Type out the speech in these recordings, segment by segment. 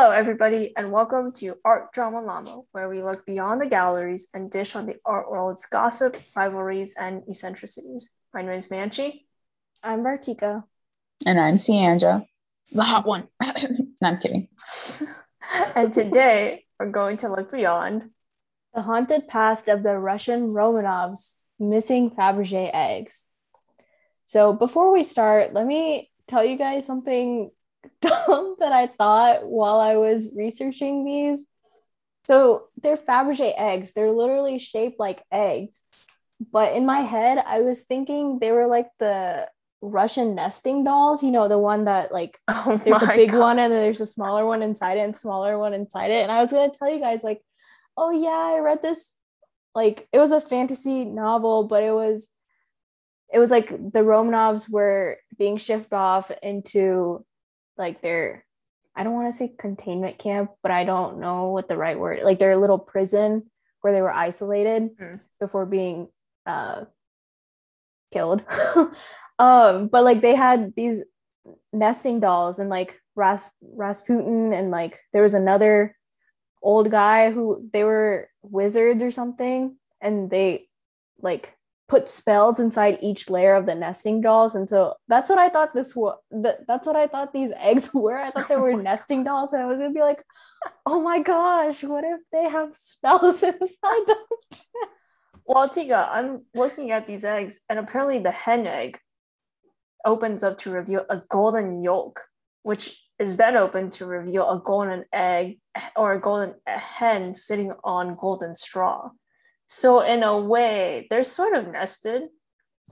Hello, everybody, and welcome to Art Drama Llama, where we look beyond the galleries and dish on the art world's gossip, rivalries, and eccentricities. My name is Manchi. I'm Bartika. And I'm Cianja, the hot one. no, I'm kidding. and today we're going to look beyond the haunted past of the Russian Romanovs missing Fabergé eggs. So before we start, let me tell you guys something dumb that I thought while I was researching these. So they're Fabergé eggs. They're literally shaped like eggs. But in my head, I was thinking they were like the Russian nesting dolls, you know, the one that like oh there's a big God. one and then there's a smaller one inside it and smaller one inside it. And I was gonna tell you guys, like, oh yeah, I read this like it was a fantasy novel, but it was it was like the Romanovs were being shipped off into like they're I don't want to say containment camp, but I don't know what the right word like their little prison where they were isolated mm. before being uh killed. um but like they had these nesting dolls and like Ras- Rasputin and like there was another old guy who they were wizards or something and they like put spells inside each layer of the nesting dolls. And so that's what i thought this was that's what i thought these eggs were. I thought they oh were oh nesting dolls. And i was gonna be like oh my gosh what if they have spells inside them well tika i'm looking at these eggs and apparently the hen egg opens up to reveal a golden yolk which is then open to reveal a golden egg or a golden hen sitting on golden straw so in a way, they're sort of nested.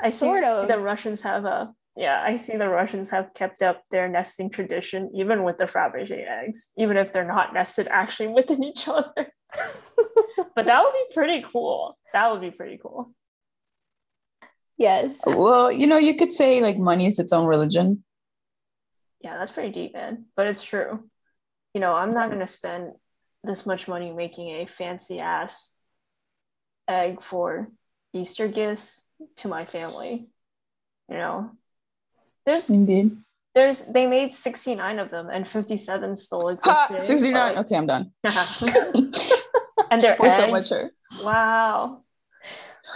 I sort of the Russians have a yeah, I see the Russians have kept up their nesting tradition even with the Fabergé eggs, even if they're not nested actually within each other. but that would be pretty cool. That would be pretty cool. Yes. Well, you know, you could say like money is its own religion. Yeah, that's pretty deep, man. But it's true. You know, I'm not going to spend this much money making a fancy ass egg for Easter gifts to my family. You know, there's indeed there's they made 69 of them and 57 still exist. Ha, 69. Like, okay, I'm done. and they're We're so mature. Wow.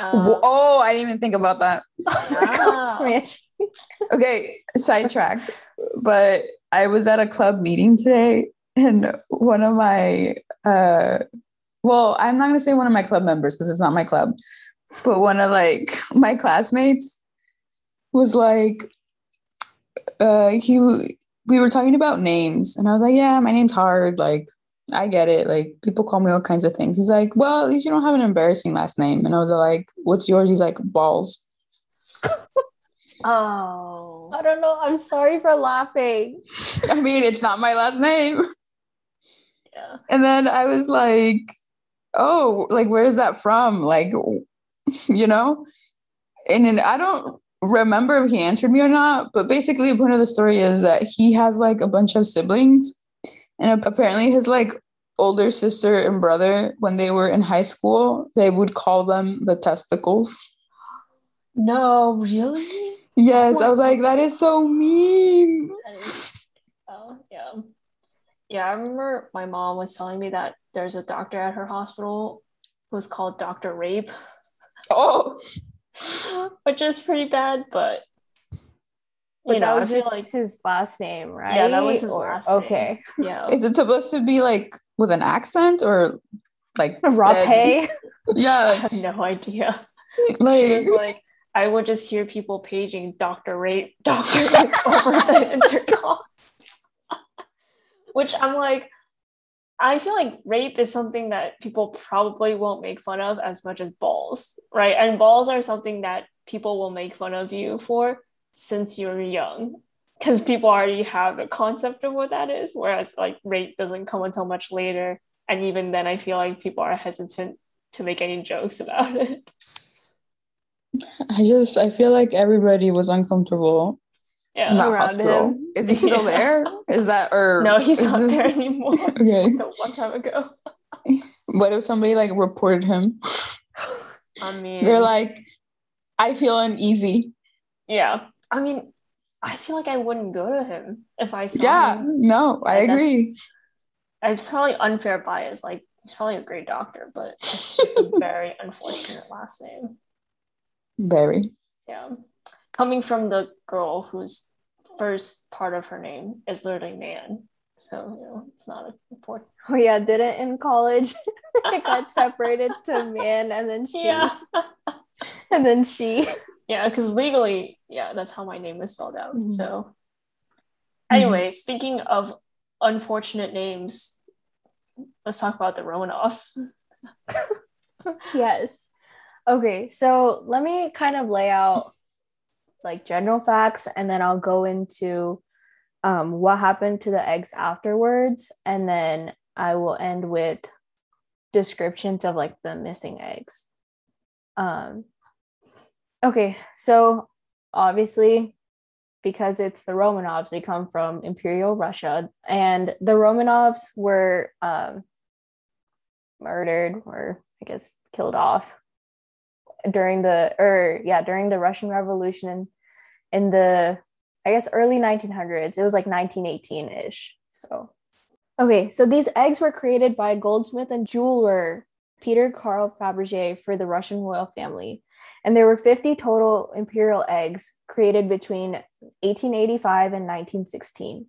Um, oh, I didn't even think about that. Wow. okay, sidetrack. But I was at a club meeting today, and one of my uh, well, I'm not gonna say one of my club members because it's not my club, but one of like my classmates was like, uh, he we were talking about names, and I was like, yeah, my name's hard, like. I get it. Like people call me all kinds of things. He's like, well, at least you don't have an embarrassing last name. And I was like, what's yours? He's like, balls. oh, I don't know. I'm sorry for laughing. I mean, it's not my last name. Yeah. And then I was like, oh, like where is that from? Like, you know? And then I don't remember if he answered me or not, but basically the point of the story is that he has like a bunch of siblings. And apparently his like older sister and brother, when they were in high school, they would call them the testicles. No, really? Yes, I was like, that is so mean. That is. Yeah, I remember my mom was telling me that there's a doctor at her hospital who's called Dr. Rape. Oh, which is pretty bad, but but know, that was just like his last name, right? Yeah, that was his or, last okay. name. Yeah. Is it supposed to be like with an accent or like rape? yeah. I have no idea. Like, she was like, I would just hear people paging Dr. Rape, Dr. Rape over the intercom which I'm like, I feel like rape is something that people probably won't make fun of as much as balls, right? And balls are something that people will make fun of you for since you're young because people already have a concept of what that is. Whereas like rape doesn't come until much later. And even then, I feel like people are hesitant to make any jokes about it. I just, I feel like everybody was uncomfortable yeah, not hospital. Him. Is he still there? Is that or no? He's not this... there anymore. okay, like a long time ago. what if somebody like reported him? I mean, they're like, I feel uneasy. Yeah, I mean, I feel like I wouldn't go to him if I saw yeah, him. no, I agree. it's probably unfair bias. Like he's probably a great doctor, but it's just a very unfortunate last name. Very. Yeah. Coming from the girl whose first part of her name is literally man. So, you know, it's not important. Oh yeah, did it in college it got separated to man and then she yeah. and then she. Yeah, because legally, yeah, that's how my name is spelled out. Mm-hmm. So anyway, mm-hmm. speaking of unfortunate names, let's talk about the Romanovs. yes. Okay, so let me kind of lay out like general facts and then I'll go into um, what happened to the eggs afterwards. And then I will end with descriptions of like the missing eggs. Um, okay, so obviously, because it's the Romanovs, they come from Imperial Russia, and the Romanovs were um, murdered or I guess killed off during the or yeah during the Russian Revolution in, the I guess early 1900s. It was like 1918 ish. So okay, so these eggs were created by goldsmith and jeweler Peter Carl Fabergé for the Russian royal family, and there were 50 total imperial eggs created between 1885 and 1916.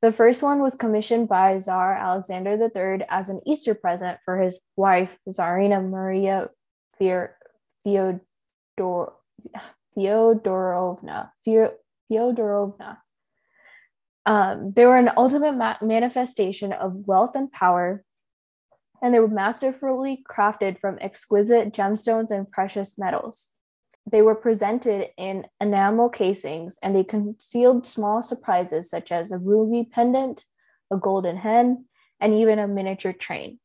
The first one was commissioned by Tsar Alexander III as an Easter present for his wife, Tsarina Maria Fyodor, Fyodorovna. Fyodorovna. Um, they were an ultimate ma- manifestation of wealth and power, and they were masterfully crafted from exquisite gemstones and precious metals. They were presented in enamel casings and they concealed small surprises such as a ruby pendant, a golden hen, and even a miniature train.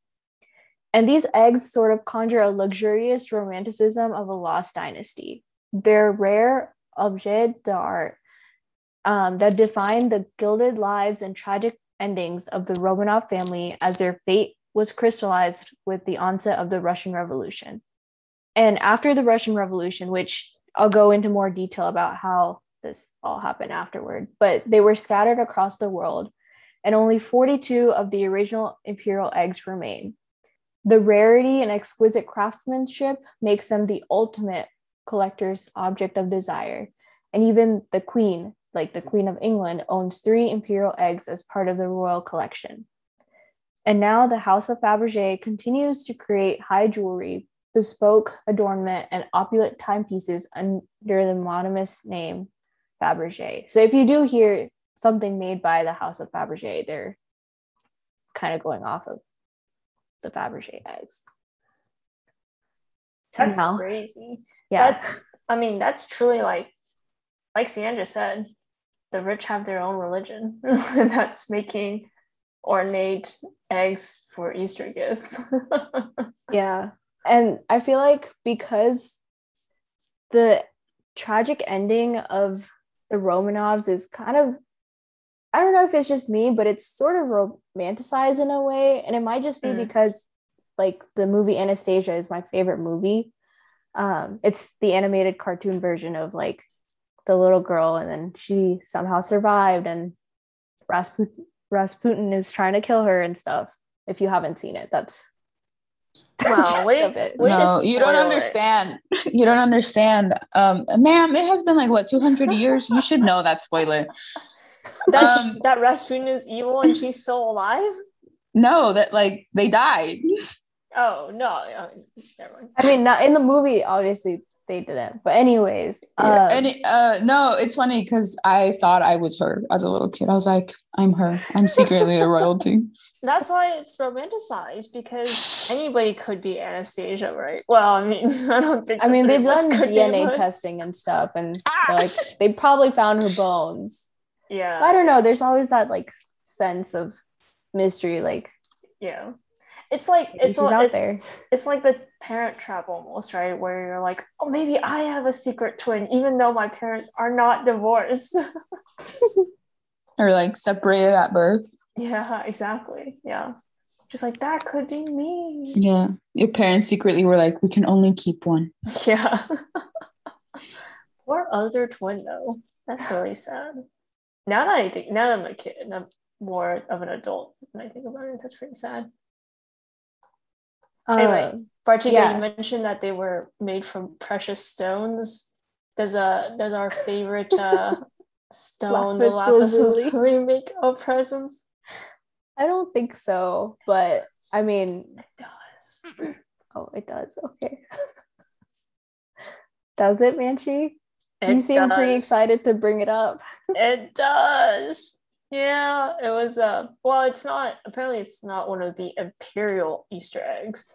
And these eggs sort of conjure a luxurious romanticism of a lost dynasty. They're rare objets d'art um, that define the gilded lives and tragic endings of the Romanov family as their fate was crystallized with the onset of the Russian Revolution. And after the Russian Revolution, which I'll go into more detail about how this all happened afterward, but they were scattered across the world, and only 42 of the original imperial eggs remain. The rarity and exquisite craftsmanship makes them the ultimate collector's object of desire. And even the queen, like the Queen of England, owns three imperial eggs as part of the royal collection. And now the House of Fabergé continues to create high jewelry bespoke adornment, and opulent timepieces under the mononymous name Fabergé. So if you do hear something made by the House of Fabergé, they're kind of going off of the Fabergé eggs. That's Somehow. crazy. Yeah. That, I mean, that's truly like, like Sandra said, the rich have their own religion, and that's making ornate eggs for Easter gifts. yeah and I feel like because the tragic ending of the Romanovs is kind of I don't know if it's just me, but it's sort of romanticized in a way. And it might just be mm. because like the movie Anastasia is my favorite movie. Um, it's the animated cartoon version of like the little girl, and then she somehow survived, and Rasputin, Rasputin is trying to kill her and stuff. If you haven't seen it, that's Wow, wait, wait no, you don't understand. It. You don't understand. Um, ma'am, it has been like what 200 years. You should know that spoiler. That um, that Rasputin is evil and she's still alive. No, that like they died. Oh no, never mind. I mean, not in the movie. Obviously, they didn't. But anyways, yeah. um, and it, uh, no, it's funny because I thought I was her as a little kid. I was like, I'm her. I'm secretly a royalty. That's why it's romanticized because anybody could be Anastasia, right? Well, I mean, I don't think. I mean, they've done DNA testing and stuff, and ah! like they probably found her bones. Yeah. I don't know. There's always that like sense of mystery, like. Yeah it's like it's, all, out it's, there. It's like the parent trap almost, right? Where you're like, oh, maybe I have a secret twin, even though my parents are not divorced. or like separated at birth. Yeah, exactly. Yeah. Just like that could be me. Yeah. Your parents secretly were like, we can only keep one. Yeah. Poor other twin though. That's really sad. Now that I think now that I'm a kid, I'm more of an adult when I think about it. That's pretty sad. Anyway, um, Bartika, yeah. you mentioned that they were made from precious stones. There's a there's our favorite uh, stone, lapis the lapis lazuli makeup presents. I don't think so, but I mean, it does. Oh, it does. Okay. does it, Manchi? It you seem does. pretty excited to bring it up. It does. Yeah, it was uh well, it's not apparently it's not one of the imperial Easter eggs.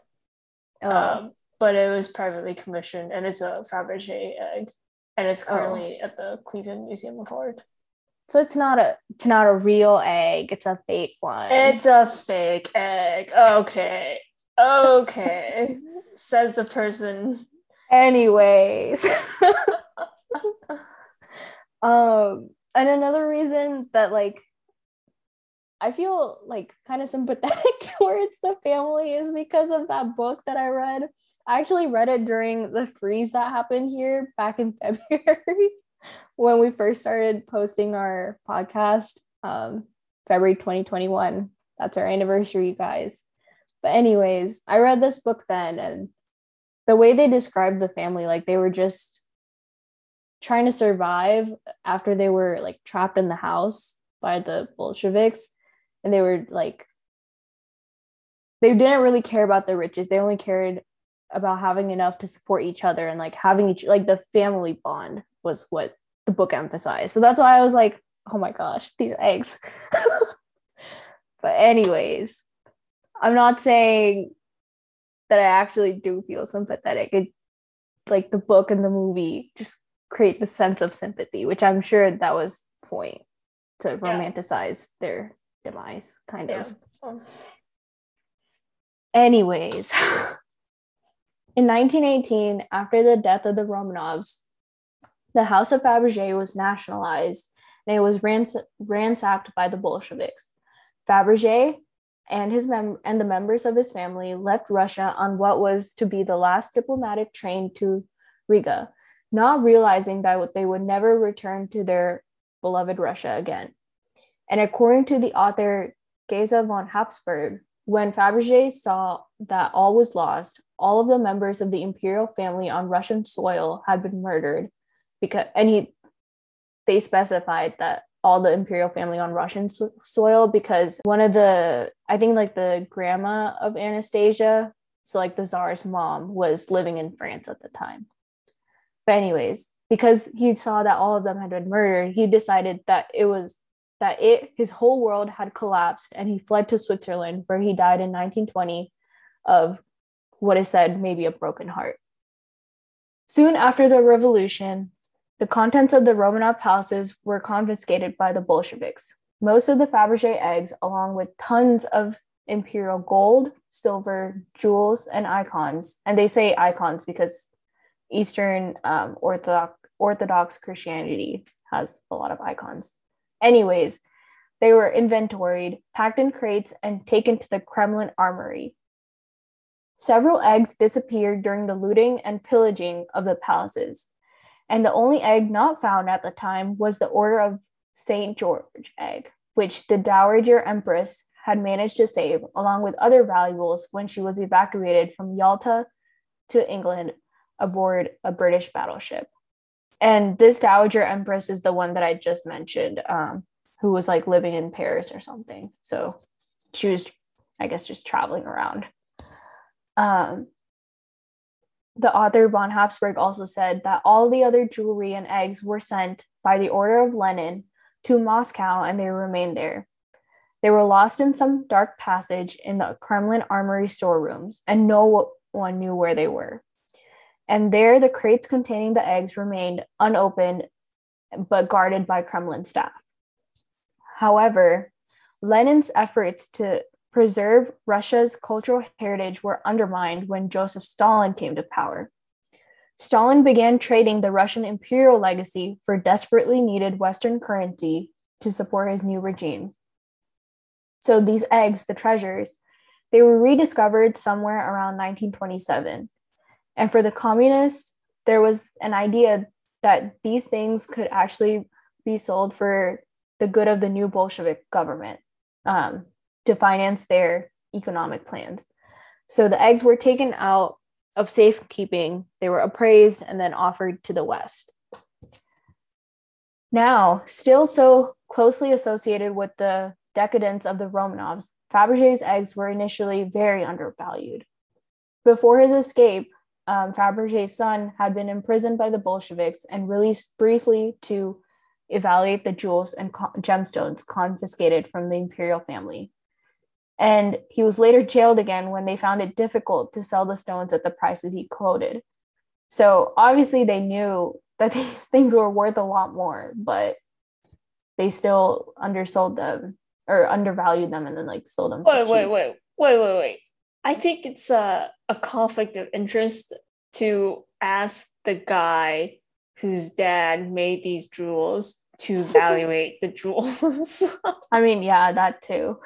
Oh. Um, but it was privately commissioned and it's a Fabergé egg and it's oh. currently oh. at the Cleveland Museum of Art. So it's not a it's not a real egg, it's a fake one. It's a fake egg. Okay. Okay. Says the person. Anyways. um and another reason that like I feel like kind of sympathetic towards the family is because of that book that I read. I actually read it during the freeze that happened here back in February when we first started posting our podcast, um, February 2021. That's our anniversary, guys. But, anyways, I read this book then, and the way they described the family, like they were just trying to survive after they were like trapped in the house by the Bolsheviks and they were like they didn't really care about the riches. They only cared about having enough to support each other and like having each like the family bond was what the book emphasized. So that's why i was like oh my gosh these eggs. But anyways i'm not saying that i actually do feel sympathetic. It like the book and the movie just create the sense of sympathy which i'm sure that was point to romanticize yeah. their demise, kind yeah. of. Anyways, in 1918, after the death of the Romanovs, the House of Fabergé was nationalized and it was rans- ransacked by the Bolsheviks. Fabergé and his mem- and the members of his family left Russia on what was to be the last diplomatic train to Riga, not realizing that they would never return to their beloved Russia again. And according to the author Geza von Habsburg, when Fabergé saw that all was lost, all of the members of the imperial family on Russian soil had been murdered because and he they specified that all the imperial family on Russian so- soil because one of the I think like the grandma of Anastasia, so like the czar's mom was living in France at the time. But anyways, because he saw that all of them had been murdered, he decided that it was that it his whole world had collapsed and he fled to Switzerland where he died in 1920 of what is said maybe a broken heart. Soon after the revolution, the contents of the Romanov palaces were confiscated by the Bolsheviks. Most of the Fabergé eggs, along with tons of imperial gold, silver, jewels, and icons, and they say icons because Eastern um, Orthodox, Orthodox Christianity has a lot of icons. Anyways, they were inventoried, packed in crates, and taken to the Kremlin armory. Several eggs disappeared during the looting and pillaging of the palaces, and the only egg not found at the time was the Order of St. George egg, which the Dowager Empress had managed to save, along with other valuables, when she was evacuated from Yalta to England aboard a British battleship. And this dowager empress is the one that i just mentioned um, who was like living in paris or something. So she was i guess just traveling around. Um, the author von habsburg also said that all the other jewelry and eggs were sent by the order of lenin to moscow and they remained there. They were lost in some dark passage in the kremlin armory storerooms and no one knew where they were and there the crates containing the eggs remained unopened but guarded by Kremlin staff. However, Lenin's efforts to preserve Russia's cultural heritage were undermined when Joseph Stalin came to power. Stalin began trading the Russian imperial legacy for desperately needed Western currency to support his new regime. So these eggs, the treasures, they were rediscovered somewhere around 1927 and for the communists, there was an idea that these things could actually be sold for the good of the new Bolshevik government. um, to finance their economic plans. So the eggs were taken out of safekeeping, they were appraised and then offered to the West. Now, still so closely associated with the decadence of the Romanovs, Fabergé's eggs were initially very undervalued. Before his escape, um, Fabergé's son had been imprisoned by the Bolsheviks and released briefly to evaluate the jewels and co- gemstones confiscated from the imperial family. And he was later jailed again when they found it difficult to sell the stones at the prices he quoted. So obviously, they knew that these things were worth a lot more, but they still undersold them or undervalued them and then like sold them. Wait, wait, wait, wait, wait, wait. I think it's a, a conflict of interest to ask the guy whose dad made these jewels to evaluate the jewels. I mean, yeah, that too.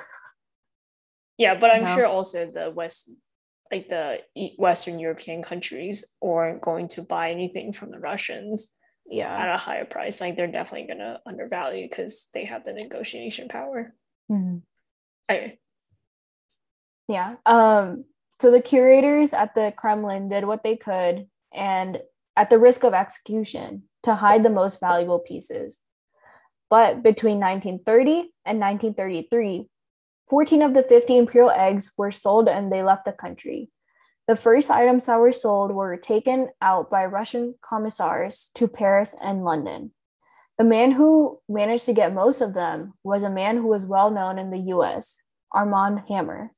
Yeah, but I'm no. sure also the West, like the Western European countries, aren't going to buy anything from the Russians. Yeah, at a higher price. Like they're definitely gonna undervalue because they have the negotiation power. Mm-hmm. Yeah. Um. So the curators at the Kremlin did what they could, and at the risk of execution, to hide the most valuable pieces. But between 1930 and 1933, 14 of the 50 imperial eggs were sold and they left the country. The first items that were sold were taken out by Russian commissars to Paris and London. The man who managed to get most of them was a man who was well known in the US, Armand Hammer.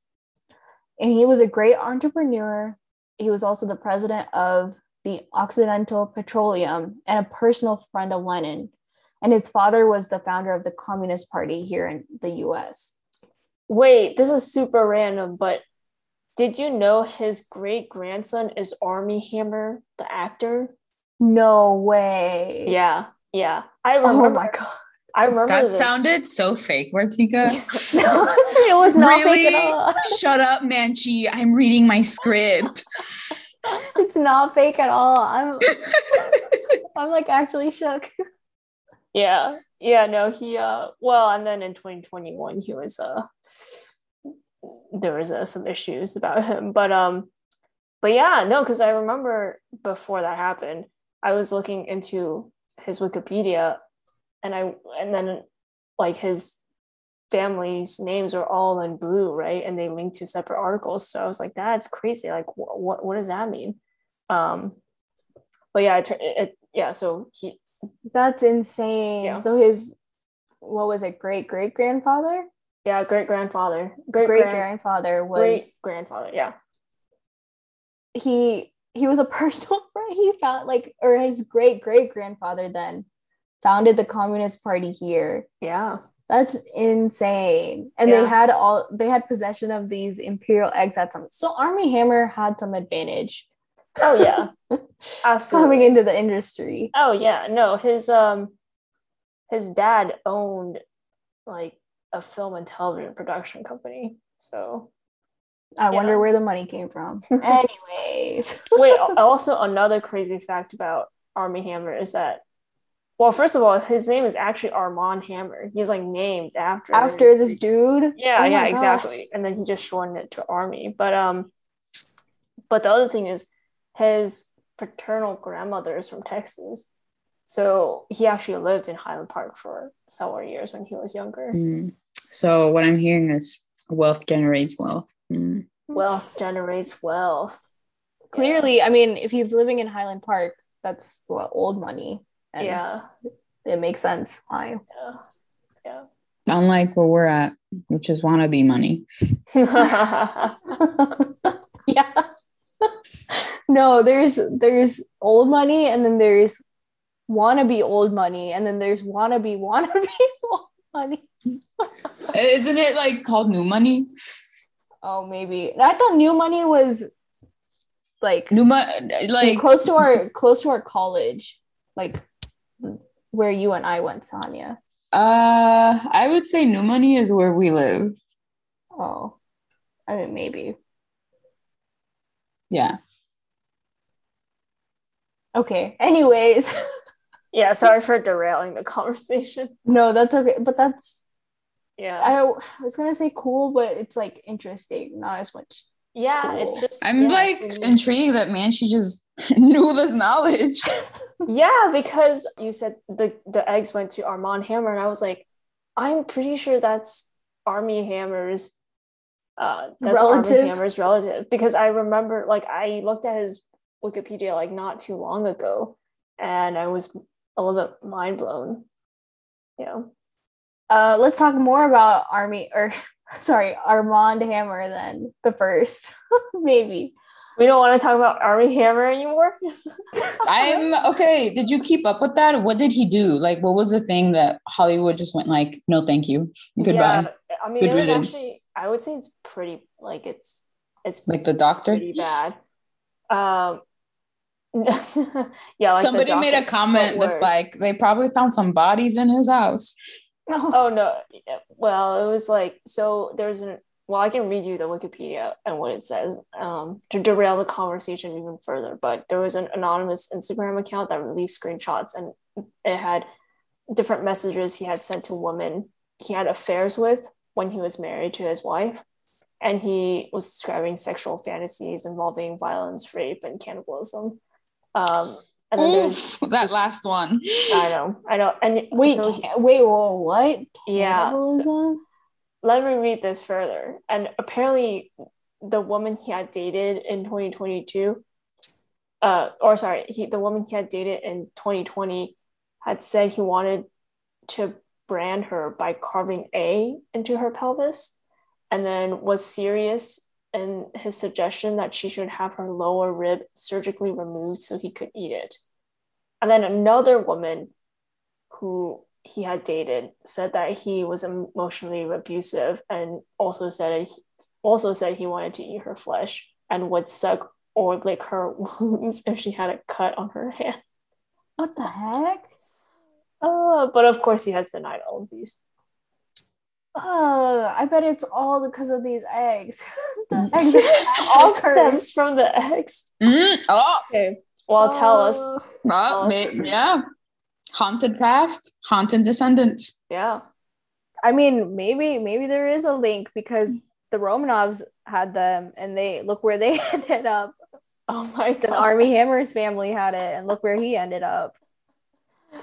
And he was a great entrepreneur. He was also the president of the Occidental Petroleum and a personal friend of Lenin. And his father was the founder of the Communist Party here in the US. Wait, this is super random, but did you know his great grandson is Armie Hammer, the actor? No way. Yeah, yeah. I remember. Oh my god. I remember that this. sounded so fake, Martika. no, it was not really? fake at all. Shut up, Manchi. I'm reading my script. it's not fake at all. I'm I'm like actually shook. Yeah. Yeah, no, he uh well, and then in 2021 he was uh there was uh, some issues about him, but um but yeah, no, cuz I remember before that happened, I was looking into his Wikipedia and I and then like his family's names are all in blue, right? And they link to separate articles. So I was like, that's crazy. Like, wh- what what does that mean? Um, but yeah, it, it, yeah. So he. That's insane. Yeah. So his, what was it? Great great grandfather. Yeah, great grandfather. Great great grandfather was great grandfather. Yeah. He he was a personal friend. He found like, or his great great grandfather then founded the Communist Party here. Yeah. That's insane. And yeah. they had all they had possession of these imperial eggs at some so Armie Hammer had some advantage. Oh yeah. Absolutely. Coming into the industry. Oh yeah. No, his um his dad owned like a film and television production company. So I yeah. wonder where the money came from. Anyways. Wait, also another crazy fact about Armie Hammer is that well, first of all, his name is actually Armand Hammer. He's like named after after this dude. Yeah, oh yeah, exactly. And then he just shortened it to Armie. But um, but the other thing is his paternal grandmother is from Texas, so he actually lived in Highland Park for several years when he was younger. Mm. So what I'm hearing is wealth generates wealth. Mm. Wealth generates wealth. Clearly, yeah. I mean, if he's living in Highland Park, that's what old money. And yeah. It makes sense why. Yeah. Yeah. Unlike where we're at, which is wannabe money. yeah. no, there's there's old money and then there's wannabe old money and then there's wannabe wannabe old money. Isn't it like called new money? Oh, maybe. I thought new money was like new money, like close to our close to our college, like where you and I went, Sanya? Uh, I would say New Money is where we live. Oh, I mean, maybe. Yeah. Okay. Anyways. yeah. Sorry for derailing the conversation. No, that's okay. But that's Yeah. I, I was gonna say cool, but it's like interesting, not as much. Yeah, Cool. it's just I'm yeah, like intrigued that Manchi just knew this knowledge. Yeah, because you said the the eggs went to Armand Hammer, and I was like, I'm pretty sure that's Armie Hammer's uh that's Relative? Armie Hammer's relative. Because I remember like I looked at his Wikipedia like not too long ago and I was a little bit mind blown. Yeah. Uh, let's talk more about Armie or sorry, Armand Hammer than the first, maybe. We don't want to talk about Armie Hammer anymore. I'm okay. Did you keep up with that? What did he do? Like, what was the thing that Hollywood just went like, no, thank you, goodbye? Yeah, I mean Good it was riddance. actually I would say it's pretty like it's it's Like the doctor. pretty bad. Um, yeah, like the Somebody made a comment but that's like they probably found some bodies in his house. oh no, well, it was like so. There's an well, I can read you the Wikipedia and what it says um, to derail the conversation even further. But there was an anonymous Instagram account that released screenshots, and it had different messages he had sent to women he had affairs with when he was married to his wife. And he was describing sexual fantasies involving violence, rape, and cannibalism. Um, and Oof, that last one. I know, I know, and Wait, so- wait, whoa, what? yeah. so- Cannibalism? Let me read this further. And apparently, the woman he had dated in 2022, uh, or sorry, he the woman he had dated in 2020 had said he wanted to brand her by carving A into her pelvis, and then was serious in his suggestion that she should have her lower rib surgically removed so he could eat it. And then another woman who he had dated said that he was emotionally abusive and also said also said he wanted to eat her flesh and would suck or lick her wounds if she had a cut on her hand. What the heck? Uh, but of course, he has denied all of these. Oh, I bet it's all because of these eggs. the eggs It all stems from the eggs. Mm, oh, Okay, well, tell us. Oh. well, may- yeah. Haunted past, haunted descendants. Yeah. I mean, maybe maybe there is a link because the Romanovs had them, and they look where they ended up. Oh my The god. Armie Hammer's family had it, and look where he ended up.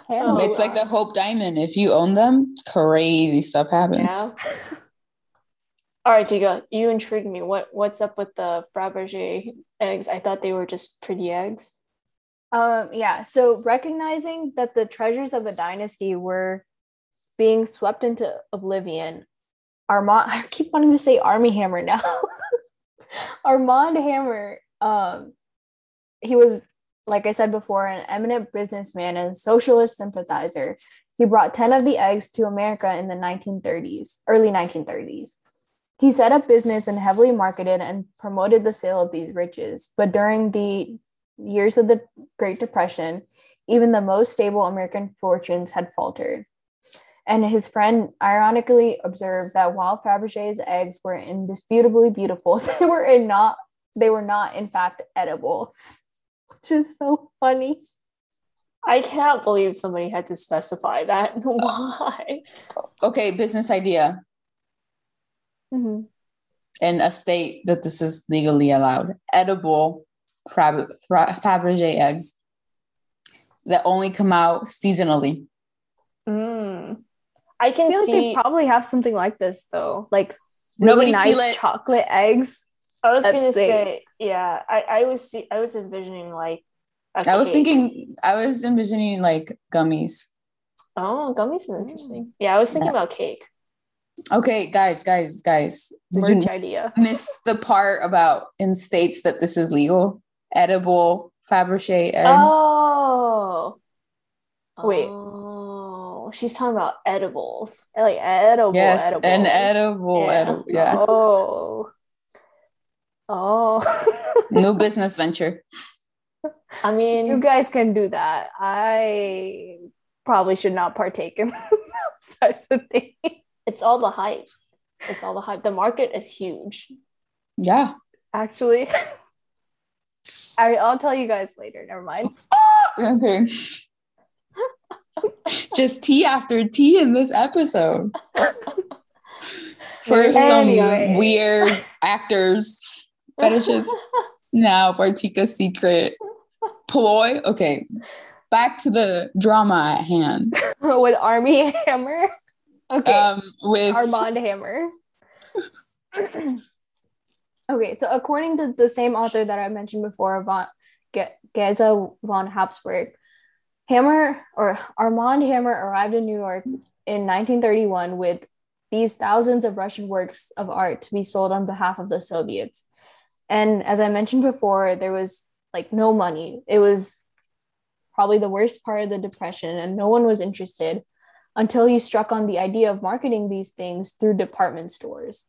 Oh, it's like the Hope Diamond. If you own them, crazy stuff happens. Yeah. All right, Diga, you intrigued me. What what's up with the Fabergé eggs? I thought they were just pretty eggs. Um, yeah, so recognizing that the treasures of a dynasty were being swept into oblivion, Armand, I keep wanting to say Armie Hammer now. Armand Hammer, um, he was, like I said before, an eminent businessman and socialist sympathizer. He brought 10 of the eggs to America in the 1930s, early 1930s. He set up business and heavily marketed and promoted the sale of these riches. But during the years of the Great Depression, even the most stable American fortunes had faltered. And his friend ironically observed that while Fabergé's eggs were indisputably beautiful, they were in not they were not in fact edibles, which is so funny. I can't believe somebody had to specify that. Why? Okay, business idea Mhm. in a state that this is legally allowed. Edible Fab- Fabergé eggs that only come out seasonally. Mm. I I can feel like see. they probably have something like this though, like Nobody really steal nice it. chocolate eggs. I was gonna they- say, yeah. I I was see. I was envisioning like. a I was thinking, I was envisioning like gummies. Oh, gummies is interesting. Yeah, I was thinking about cake. Okay, guys, guys, guys. Did you idea. miss the part about in states that this is legal? Edible Fabergé eggs. Oh. Wait. Oh, she's talking about edibles. Like edible, yes, edibles. an edible, Yeah. edible. Yeah. Oh. Oh. New business venture. I mean, you guys can do that. I probably should not partake in those types of things. it's all the hype. It's all the hype. The market is huge. Yeah. Actually, I, I'll tell you guys later. Never mind. Okay. Just tea after tea in this episode. for some weird actors fetishes. now Vartika's secret ploy. Okay, back to the drama at hand. with Armie Hammer. Okay. Um, with Armand Hammer. Okay, so according to the same author that I mentioned before, von Geza von Habsburg, Hammer or Armand Hammer arrived in New York in 1931 with these thousands of Russian works of art to be sold on behalf of the Soviets. And as I mentioned before, there was like no money. It was probably the worst part of the depression, and no one was interested until he struck on the idea of marketing these things through department stores.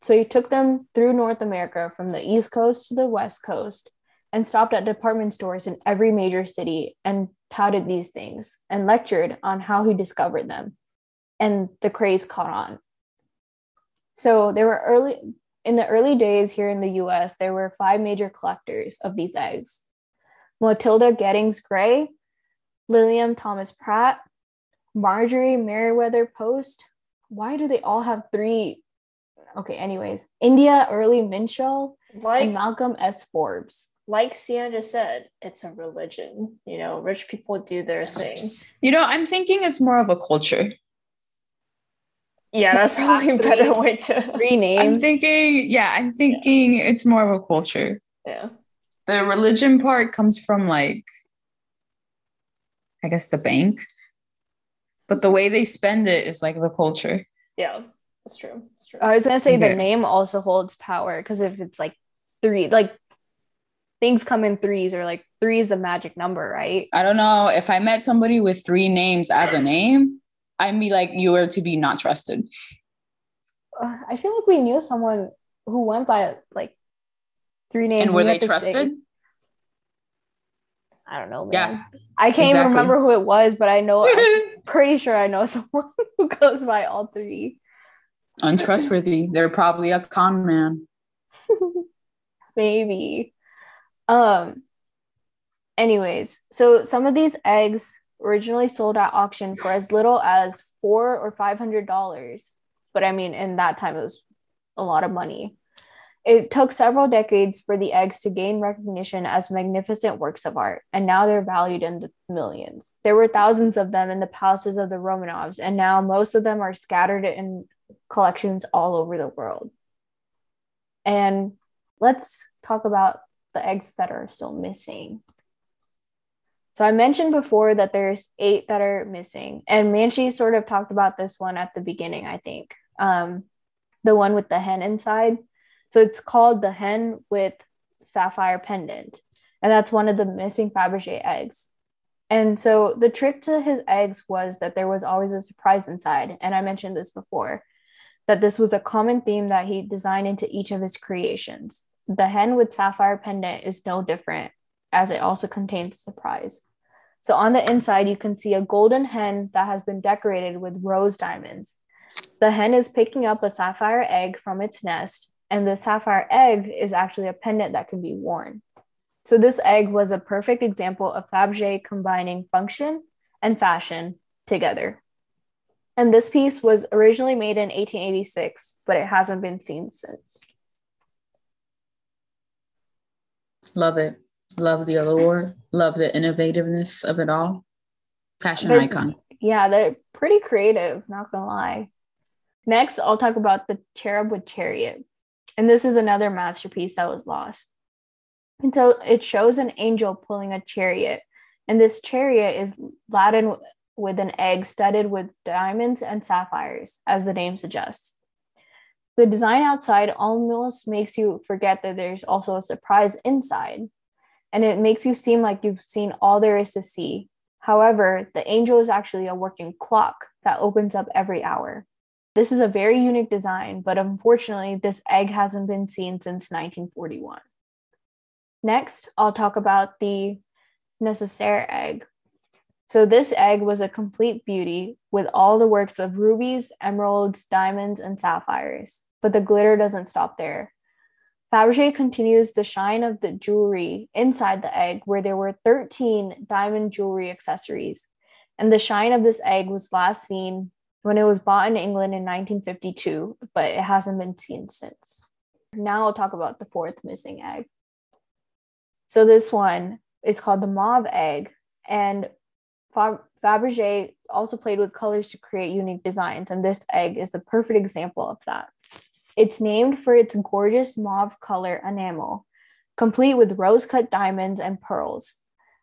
So he took them through North America from the East Coast to the West Coast and stopped at department stores in every major city and touted these things and lectured on how he discovered them. And the craze caught on. So there were early in the early days here in the US, there were five major collectors of these eggs. Matilda Geddings Gray, Lillian Thomas Pratt, Marjorie Merriweather Post. Why do they all have three? Okay, anyways, India Early Minshall like, and Malcolm S. Forbes. Like Sian just said, it's a religion. You know, rich people do their thing. You know, I'm thinking it's more of a culture. Yeah, that's probably a better way to rename. I'm thinking, yeah, I'm thinking yeah. it's more of a culture. Yeah. The religion part comes from like I guess the bank but the way they spend it is like the culture. Yeah, that's true. It's true. I was gonna say okay. the name also holds power because if it's like three, like things come in threes or like three is the magic number, right? I don't know. If I met somebody with three names as a name, I'd be like, you are to be not trusted. Uh, I feel like we knew someone who went by like three names. And were they trusted? I don't know, man. Yeah, I can't exactly. even remember who it was, but I know I'm pretty sure I know someone who goes by all three. Untrustworthy. They're probably a con man. Maybe. Um anyways, so some of these eggs originally sold at auction for as little as four or five hundred dollars. But I mean in that time it was a lot of money. It took several decades for the eggs to gain recognition as magnificent works of art, and now they're valued in the millions. There were thousands of them in the palaces of the Romanovs, and now most of them are scattered in collections all over the world. And let's talk about the eggs that are still missing. So I mentioned before that there's eight that are missing, and Manchi sort of talked about this one at the beginning, I think. Um, the one with the hen inside. So it's called the hen with sapphire pendant. And that's one of the missing Fabergé eggs. And so the trick to his eggs was that there was always a surprise inside. And I mentioned this before that this was a common theme that he designed into each of his creations. The hen with sapphire pendant is no different, as it also contains a surprise. So on the inside, you can see a golden hen that has been decorated with rose diamonds. The hen is picking up a sapphire egg from its nest and the sapphire egg is actually a pendant that can be worn. So this egg was a perfect example of Fabergé combining function and fashion together. And this piece was originally made in 1886, but it hasn't been seen since. Love it. Love the allure. Love the innovativeness of it all. Fashion icon. Yeah, they're pretty creative, not gonna lie. Next, I'll talk about the cherub with chariot. And this is another masterpiece that was lost. And so it shows an angel pulling a chariot. And this chariot is laden with an egg studded with diamonds and sapphires, as the name suggests. The design outside almost makes you forget that there's also a surprise inside. And it makes you seem like you've seen all there is to see. However, the angel is actually a working clock that opens up every hour. This is a very unique design, but unfortunately, this egg hasn't been seen since 1941. Next, I'll talk about the Necessaire egg. So, this egg was a complete beauty with all the works of rubies, emeralds, diamonds, and sapphires. But the glitter doesn't stop there. Fabergé continues the shine of the jewelry inside the egg, where there were 13 diamond jewelry accessories. And the shine of this egg was last seen when it was bought in England in 1952, but it hasn't been seen since. Now I'll talk about the fourth missing egg. So this one is called the mauve egg, and Fabergé also played with colors to create unique designs, and this egg is the perfect example of that. It's named for its gorgeous mauve color enamel, complete with rose cut diamonds and pearls.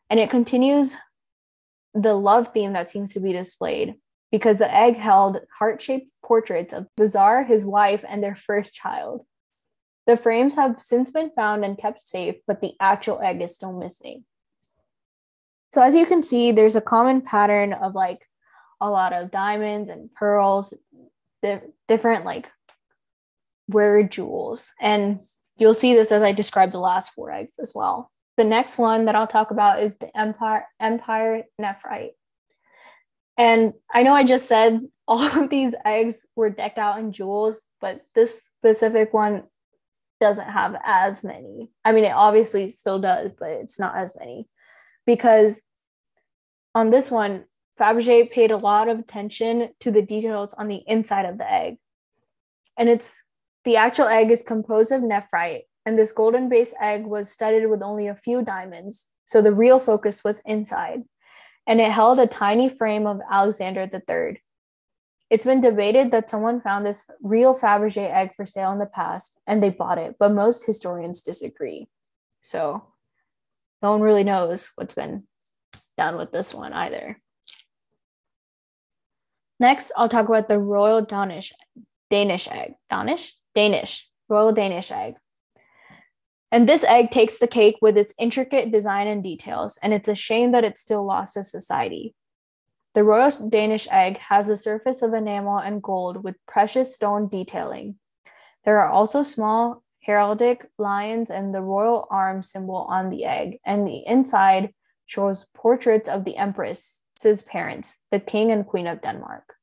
And it continues the love theme that seems to be displayed because the egg held heart shaped portraits of the Tsar, his wife, and their first child. The frames have since been found and kept safe, but the actual egg is still missing. So, as you can see, there's a common pattern of like a lot of diamonds and pearls, di- different like rare jewels. And you'll see this as I describe the last four eggs as well. The next one that I'll talk about is the Empire Empire Nephrite. And I know I just said all of these eggs were decked out in jewels, but this specific one doesn't have as many. I mean, it obviously still does, but it's not as many because on this one, Fabergé paid a lot of attention to the details on the inside of the egg. And it's the actual egg is composed of nephrite, and this golden base egg was studded with only a few diamonds. So the real focus was inside and it held a tiny frame of Alexander III. It's been debated that someone found this real Fabergé egg for sale in the past and they bought it, but most historians disagree. So no one really knows what's been done with this one either. Next, I'll talk about the royal Danish Danish egg. Danish? Danish. Royal Danish egg. And this egg takes the cake with its intricate design and details, and it's a shame that it's still lost to society. The royal Danish egg has the surface of enamel and gold with precious stone detailing. There are also small heraldic lions and the royal arm symbol on the egg, and the inside shows portraits of the empress's parents, the king and queen of Denmark.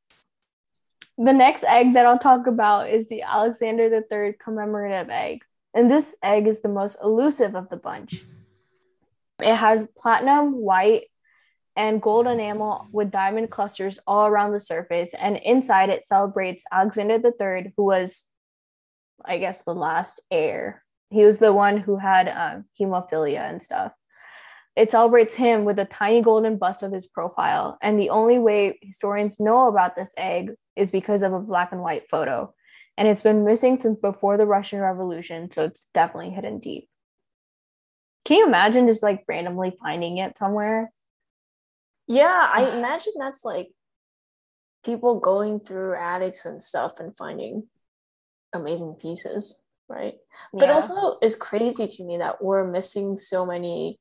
The next egg that I'll talk about is the Alexander III commemorative egg. And this egg is the most elusive of the bunch. It has platinum, white, and gold enamel with diamond clusters all around the surface. And inside it celebrates Alexander III, who was, I guess, the last heir. He was the one who had um, hemophilia and stuff. It celebrates him with a tiny golden bust of his profile. And the only way historians know about this egg is because of a black and white photo and it's been missing since before the Russian Revolution, so it's definitely hidden deep. Can you imagine just like randomly finding it somewhere? Yeah, I imagine that's like people going through attics and stuff and finding amazing pieces, right? Yeah. But also it's crazy to me that we're missing so many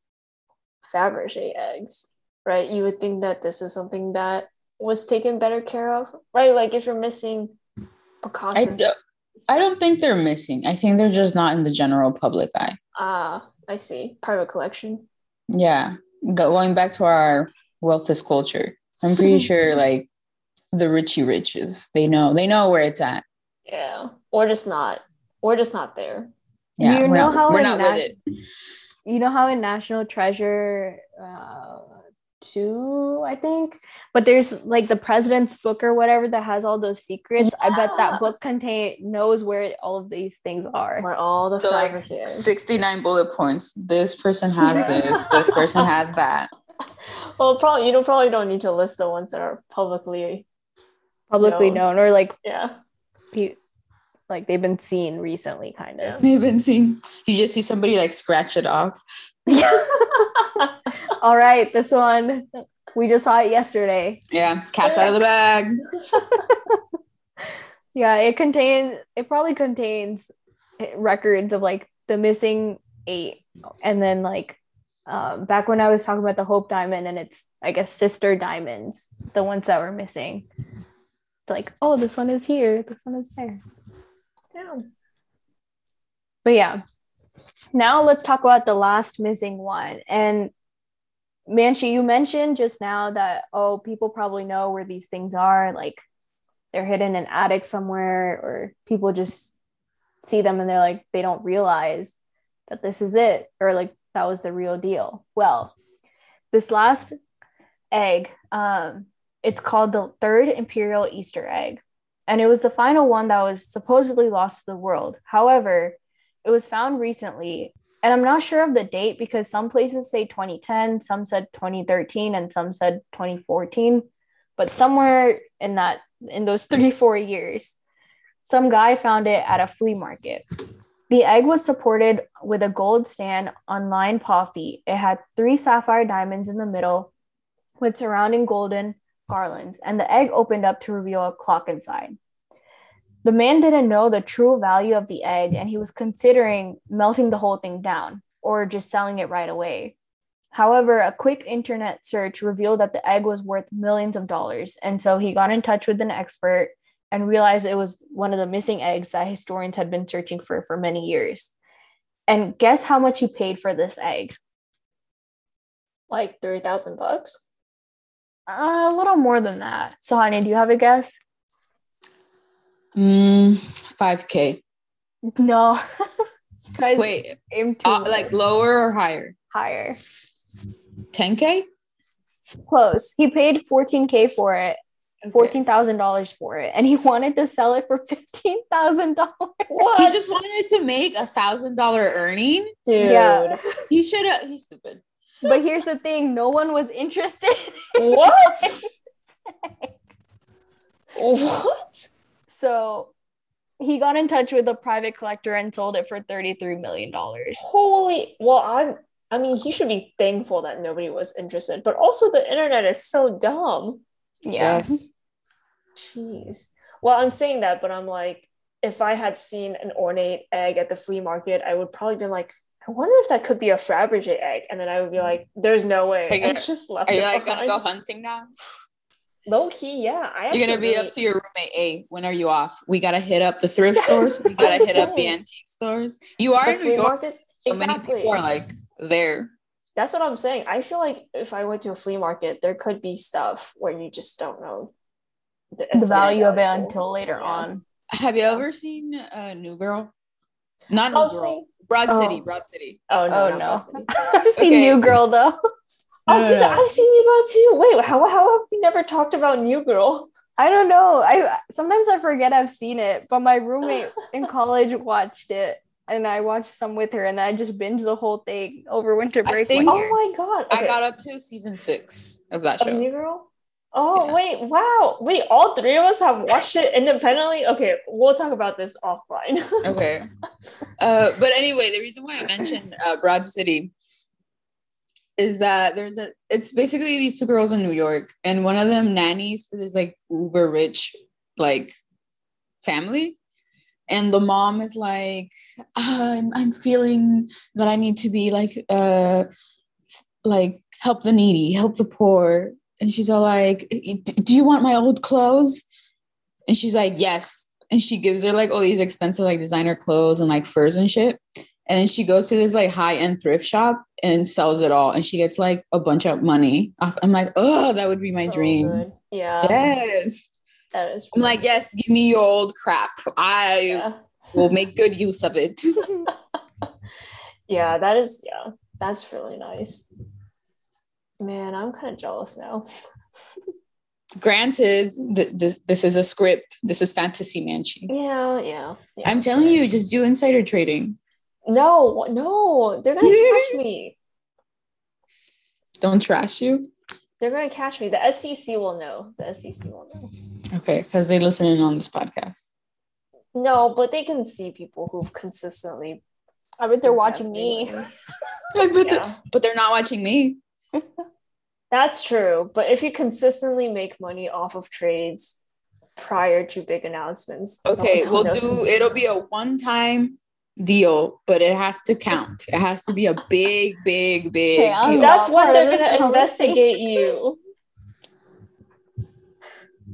Fabergé eggs, right? You would think that this is something that was taken better care of, right? Like if you're missing I, do, I don't think they're missing. I think they're just not in the general public eye. Ah, I see. Private collection. Yeah. Going back to our wealth is culture. I'm pretty sure like the richy riches, they know they know where it's at. Yeah. Or just not. Or just not there. Yeah. You know not, how we're not with it. You know how in National Treasure uh, two, I think. But there's like the president's book or whatever that has all those secrets. Yeah. I bet that book contain knows where all of these things are. Where all the so like 69 bullet points. This person has this, this person has that. Well, probably you don't probably don't need to list the ones that are publicly publicly known, known or like yeah. Like they've been seen recently, kind of. They've been seen. You just see somebody like scratch it off. Yeah. All right, this one we just saw it yesterday. Yeah, cat's out of the bag. yeah, it contains it probably contains records of like the missing eight and then like um, back when I was talking about the Hope Diamond and it's I guess sister diamonds, the ones that were missing. It's like, oh, this one is here, this one is there. Yeah. But yeah. Now let's talk about the last missing one. And Manchi, you mentioned just now that oh, people probably know where these things are, like they're hidden in an attic somewhere, or people just see them and they're like they don't realize that this is it, or like that was the real deal. Well, this last egg, um, It's called the third imperial Easter egg. And it was the final one that was supposedly lost to the world. However, it was found recently, and I'm not sure of the date because some places say 2010, some said 2013, and some said 2014. But somewhere in that in those three, four years, some guy found it at a flea market. The egg was supported with a gold stand on lined paw. It had three sapphire diamonds in the middle with surrounding golden garlands, and the egg opened up to reveal a clock inside. The man didn't know the true value of the egg, and he was considering melting the whole thing down or just selling it right away. However, a quick internet search revealed that the egg was worth millions of dollars, and so he got in touch with an expert and realized it was one of the missing eggs that historians had been searching for for many years. And guess how much he paid for this egg? Like 3000 bucks? Uh, a little more than that. So, honey, do you have a guess? Mm, 5K. No. Wait, uh, like lower or higher? Higher. 10K? Close. He paid 14K for it fourteen thousand dollars for it, and he wanted to sell it for fifteen thousand dollars. He just wanted to make a thousand dollar earning, dude. Yeah. He should have. He's stupid. But here's the thing: no one was interested. What? what? So he got in touch with a private collector and sold it for thirty-three million dollars. Holy! Well, I'm. I mean, he should be thankful that nobody was interested. But also, the internet is so dumb. Yeah. Yes. Jeez. Well, I'm saying that, but I'm like, if I had seen an ornate egg at the flea market, I would probably been like, I wonder if that could be a Fabergé egg. And then I would be like, there's no way. Are you, gonna, just left are you like gonna go hunting now? Low key, yeah. I You're gonna be really... up to your roommate. Hey, when are you off? We gotta hit up the thrift stores. We gotta hit saying. up the antique stores. You are the in New York. Markets? So exactly. many people are like there. That's what I'm saying. I feel like if I went to a flea market, there could be stuff where you just don't know the, the value of it until later yeah. on. Have you ever seen uh, New Girl? Not New oh, Girl. See? Broad oh. City. Broad City. Oh no, oh, no. I've seen okay. New Girl though. Oh, dude, I've seen New Girl too. Wait, how how have we never talked about New Girl? I don't know. I sometimes I forget I've seen it, but my roommate in college watched it and I watched some with her, and I just binged the whole thing over winter break. Think, oh my god! Okay. I got up to season six of that show. Of New Girl. Oh yeah. wait! Wow! Wait, all three of us have watched it independently. Okay, we'll talk about this offline. okay. Uh, but anyway, the reason why I mentioned uh, Broad City is that there's a. It's basically these two girls in New York, and one of them nannies for this like uber rich like family and the mom is like I'm, I'm feeling that i need to be like uh like help the needy help the poor and she's all like do you want my old clothes and she's like yes and she gives her like all these expensive like designer clothes and like furs and shit and then she goes to this like high-end thrift shop and sells it all and she gets like a bunch of money i'm like oh that would be my so dream good. yeah yes that is. I'm like, yes, give me your old crap. I yeah. will make good use of it. yeah, that is. Yeah, that's really nice. Man, I'm kind of jealous now. Granted, th- this this is a script. This is fantasy manchi. Yeah, yeah, yeah. I'm telling you, just do insider trading. No, no, they're gonna trash me. Don't trash you. They're gonna catch me. The SEC will know. The SEC will know. Okay, because they listen in on this podcast. No, but they can see people who've consistently. I bet they're watching me. I bet yeah. they're, but they're not watching me. That's true. But if you consistently make money off of trades prior to big announcements, okay, we'll do. It'll be a one-time deal, but it has to count. It has to be a big, big, big. Okay, That's when they're gonna investigate you.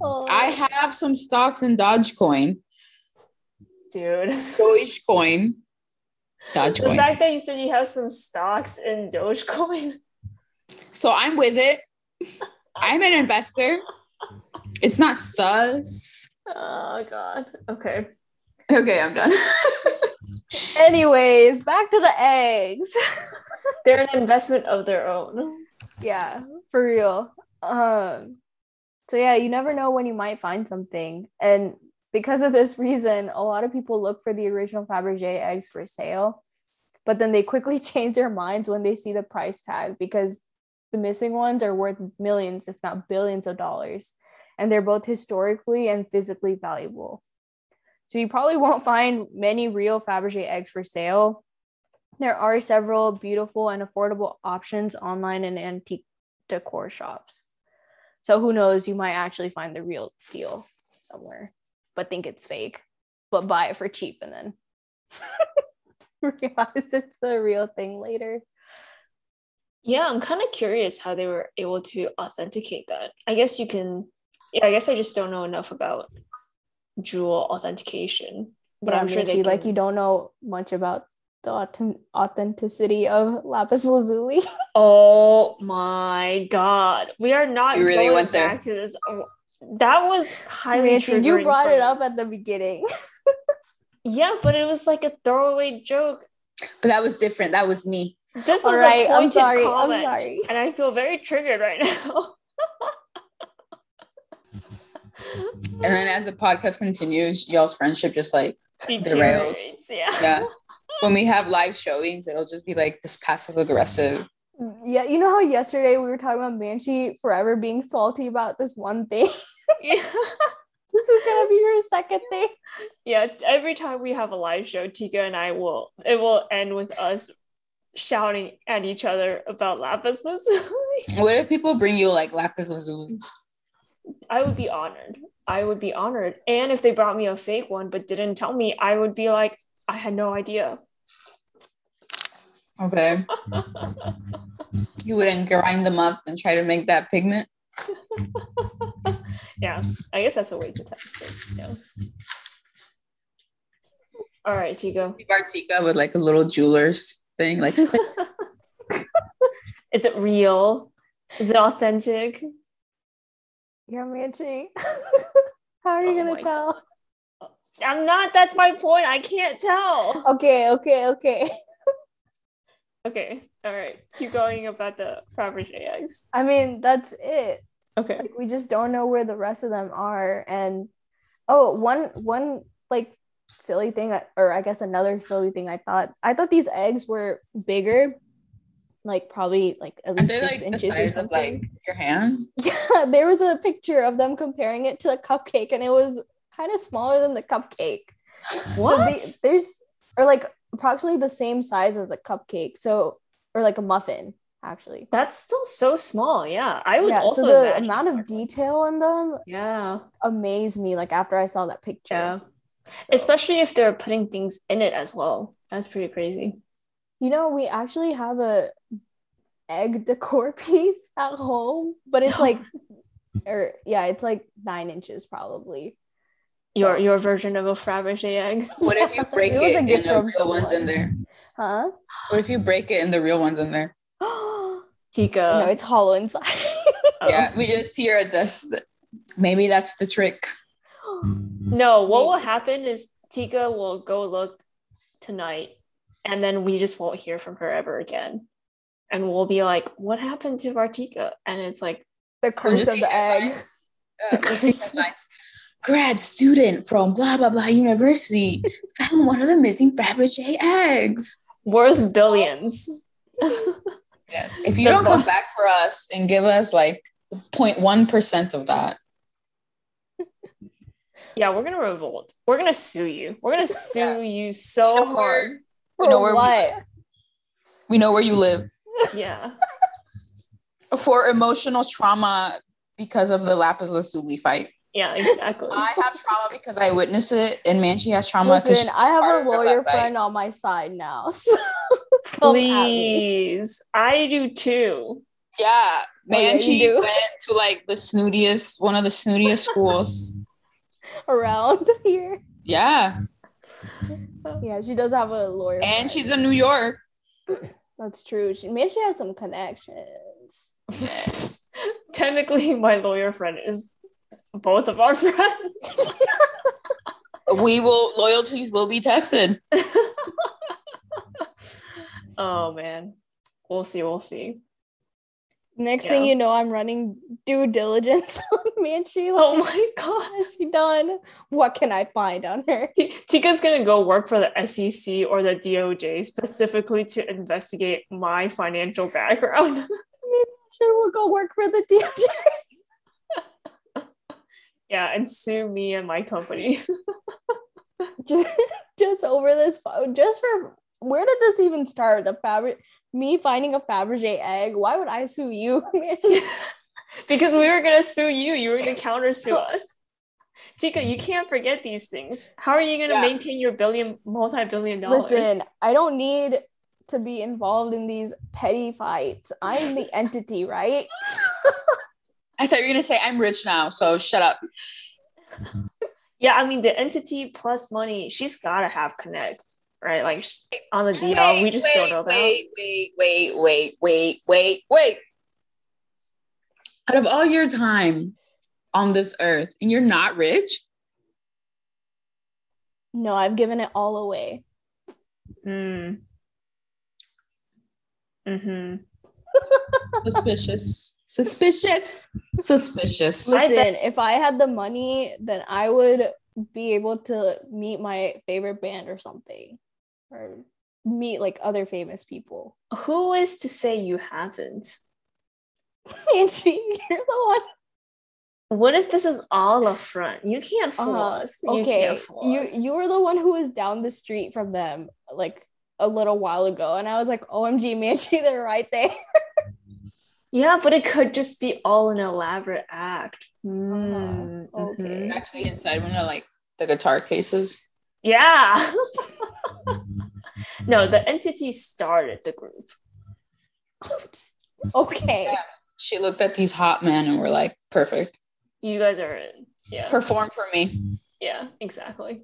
Oh. I have some stocks in Dogecoin. Dude. Dogecoin. Dogecoin. The fact that you said you have some stocks in Dogecoin. So I'm with it. I'm an investor. It's not sus. Oh god. Okay. Okay, I'm done. Anyways, back to the eggs. They're an investment of their own. Yeah, for real. Um So yeah, you never know when you might find something. And because of this reason, a lot of people look for the original Fabergé eggs for sale, but then they quickly change their minds when they see the price tag because the missing ones are worth millions, if not billions of dollars. And they're both historically and physically valuable. So you probably won't find many real Fabergé eggs for sale. There are several beautiful and affordable options online in antique decor shops. So who knows, you might actually find the real deal somewhere, but think it's fake, but buy it for cheap and then realize it's the real thing later. Yeah, I'm kind of curious how they were able to authenticate that. I guess you can, yeah, I guess I just don't know enough about jewel authentication, but yeah, I'm sure they can... like you don't know much about the authenticity of lapis lazuli. oh my god, we are not. You really went back there. to this. Oh, that was highly. Manchi, you brought it up at the beginning. yeah, but it was like a throwaway joke. But that was different. That was me. This is right, a pointed I'm sorry, comment, I'm sorry. and I feel very triggered right now. and then as the podcast continues, y'all's friendship just like derails. Yeah. Yeah when we have live showings, it'll just be like this passive aggressive. Mm, yeah, you know how yesterday we were talking about Manchi forever being salty about this one thing. yeah. this is gonna be her second thing. Yeah, every time we have a live show, Tika and I will it will end with us shouting at each other about lapis lazuli. What if people bring you like lapis lazuli? I would be honored. I would be honored. And if they brought me a fake one but didn't tell me, I would be like, I had no idea. Okay. you wouldn't grind them up and try to make that pigment? yeah, I guess that's a way to test it. Yeah. All right, Tika. Tika with like a little jeweler's thing. Like, is it real? Is it authentic? Yeah, Manchi. How are you oh gonna tell? God. I'm not. That's my point. I can't tell. Okay, okay, okay. Okay. All right. Keep going about the Fabergé eggs. I mean, that's it. Okay. Like, we just don't know where the rest of them are. And oh, one one like silly thing, or I guess another silly thing. I thought I thought these eggs were bigger, like probably like at least six like inches or something. Of, like your hand. Yeah, there was a picture of them comparing it to a cupcake, and it was kind of smaller than the cupcake. What? So the, there's or like approximately the same size as a cupcake. So, or like a muffin, actually. That's still so small. Yeah. I was yeah, also so the amount of detail in them yeah amazed me like after I saw that picture. Yeah. So. Especially if they're putting things in it as well. That's pretty crazy. You know, we actually have a egg decor piece at home, but it's like or er, yeah, it's like nine inches probably your your version of a Fabergé egg. What if you break it, it and the real someone. ones in there? Huh? What if you break it and the real ones in there? Tika. No, it's hollow inside. oh. Yeah, we just hear a dust. Maybe that's the trick. Mm-hmm. No, what will happen is Tika will go look tonight, and then we just won't hear from her ever again. And we'll be like, "What happened to Vartika?" And it's like the curse of the egg. the curse grad student from blah blah blah university found one of the missing Fabergé eggs. Worth billions. yes. If you don't come back for us and give us like 0.1 percent of that. Yeah, we're gonna revolt. We're gonna sue you. We're gonna sue yeah. you so we hard. we know where what? We, we know where you live. Yeah. For emotional trauma because of the lapis lazuli fight. Yeah, exactly. I have trauma because I witnessed it, and Manchi has trauma Listen, I have a lawyer friend on my side now. So Please, I do too. Yeah, Manchi oh, yeah, went to like the snootiest, one of the snootiest schools around here. Yeah. Yeah, she does have a lawyer, and friend. she's in New York. That's true. She maybe she has some connections. Technically, my lawyer friend is both of our friends. we will loyalties will be tested. oh man. We'll see, we'll see. Next yeah. thing you know, I'm running due diligence on Manchi. Like, oh my god, she done? What can I find on her? Tika's gonna go work for the SEC or the DOJ specifically to investigate my financial background. Maybe I will go work for the DOJ. yeah, and sue me and my company. just, just over this, just for where did this even start? The fabric, me finding a Fabergé egg. Why would I sue you? because we were gonna sue you. You were gonna counter sue us. Tika, you can't forget these things. How are you gonna yeah. maintain your billion, multi-billion dollars? Listen, I don't need to be involved in these petty fights. I'm the entity, right? I thought you were gonna say I'm rich now, so shut up. Yeah, I mean the entity plus money, she's gotta have connect right? Like on the deal, wait, we just wait, don't know that. Wait, wait, wait, wait, wait, wait, wait. Out of all your time on this earth, and you're not rich? No, I've given it all away. Hmm. Mm-hmm. Suspicious. Suspicious. Suspicious. Listen, if I had the money, then I would be able to meet my favorite band or something or meet like other famous people. Who is to say you haven't? Angie, you're the one. What if this is all a front? You can't fool uh, us. You okay, you us. you were the one who was down the street from them like a little while ago, and I was like, "OMG, Manchi, they're right there." yeah, but it could just be all an elaborate act. Mm, uh, okay, mm-hmm. actually, inside one of like the guitar cases. Yeah. no, the entity started the group. okay. Yeah. She looked at these hot men and were like, perfect. You guys are in. Yeah. Perform for me. Yeah, exactly.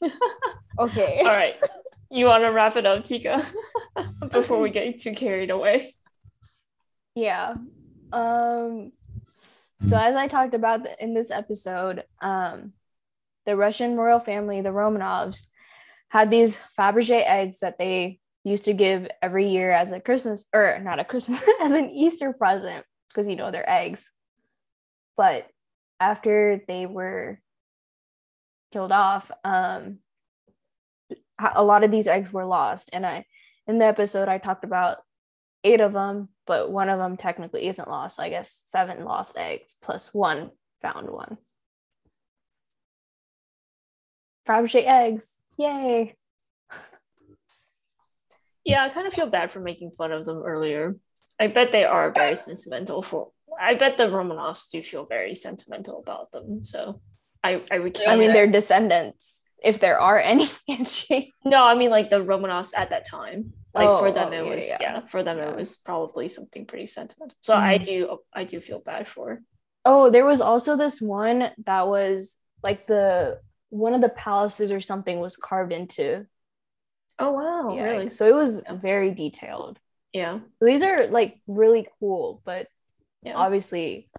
okay. All right. You want to wrap it up, Tika, before we get too carried away? Yeah. Um so as I talked about in this episode, um the Russian royal family, the Romanovs, had these Fabergé eggs that they used to give every year as a Christmas or not a Christmas as an Easter present because you know they're eggs. But after they were killed off, um, a lot of these eggs were lost. And I, in the episode, I talked about eight of them, but one of them technically isn't lost. So I guess seven lost eggs plus one found one. Fabergé eggs. Yay. yeah, I kind of feel bad for making fun of them earlier. I bet they are very sentimental for I bet the Romanovs do feel very sentimental about them. So I I would I mean they're descendants if there are any no, I mean like the Romanovs at that time. Like oh, for them it was yeah, yeah. for them yeah. it was probably something pretty sentimental. So mm-hmm. I do I do feel bad for. Oh, there was also this one that was like the one of the palaces or something was carved into. Oh wow, yeah. really? So it was yeah. very detailed. Yeah. these are like really cool, but yeah. obviously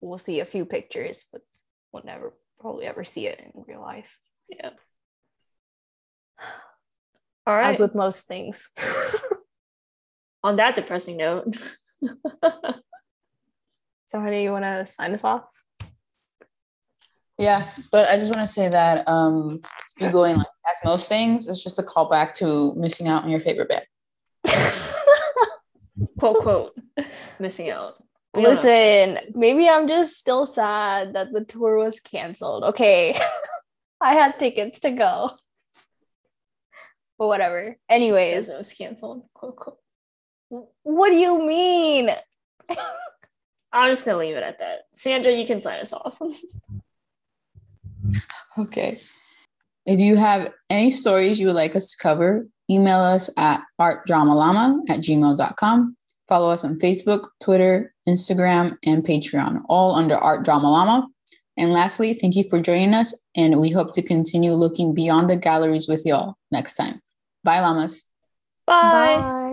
we'll see a few pictures, but we'll never probably ever see it in real life. Yeah. All right. As with most things. On that depressing note. so how you want to sign us off? Yeah, but I just want to say that um, you going like as most things is just a callback to missing out on your favorite band. quote quote missing out. Listen, maybe I'm just still sad that the tour was canceled. Okay. I had tickets to go. But whatever. Anyways. It was canceled. Quote, quote. What do you mean? I'm just gonna leave it at that. Sandra, you can sign us off. Okay. If you have any stories you would like us to cover, email us at artdramalama at gmail.com. Follow us on Facebook, Twitter, Instagram, and Patreon, all under Art Drama Llama. And lastly, thank you for joining us, and we hope to continue looking beyond the galleries with y'all next time. Bye, llamas. Bye. Bye.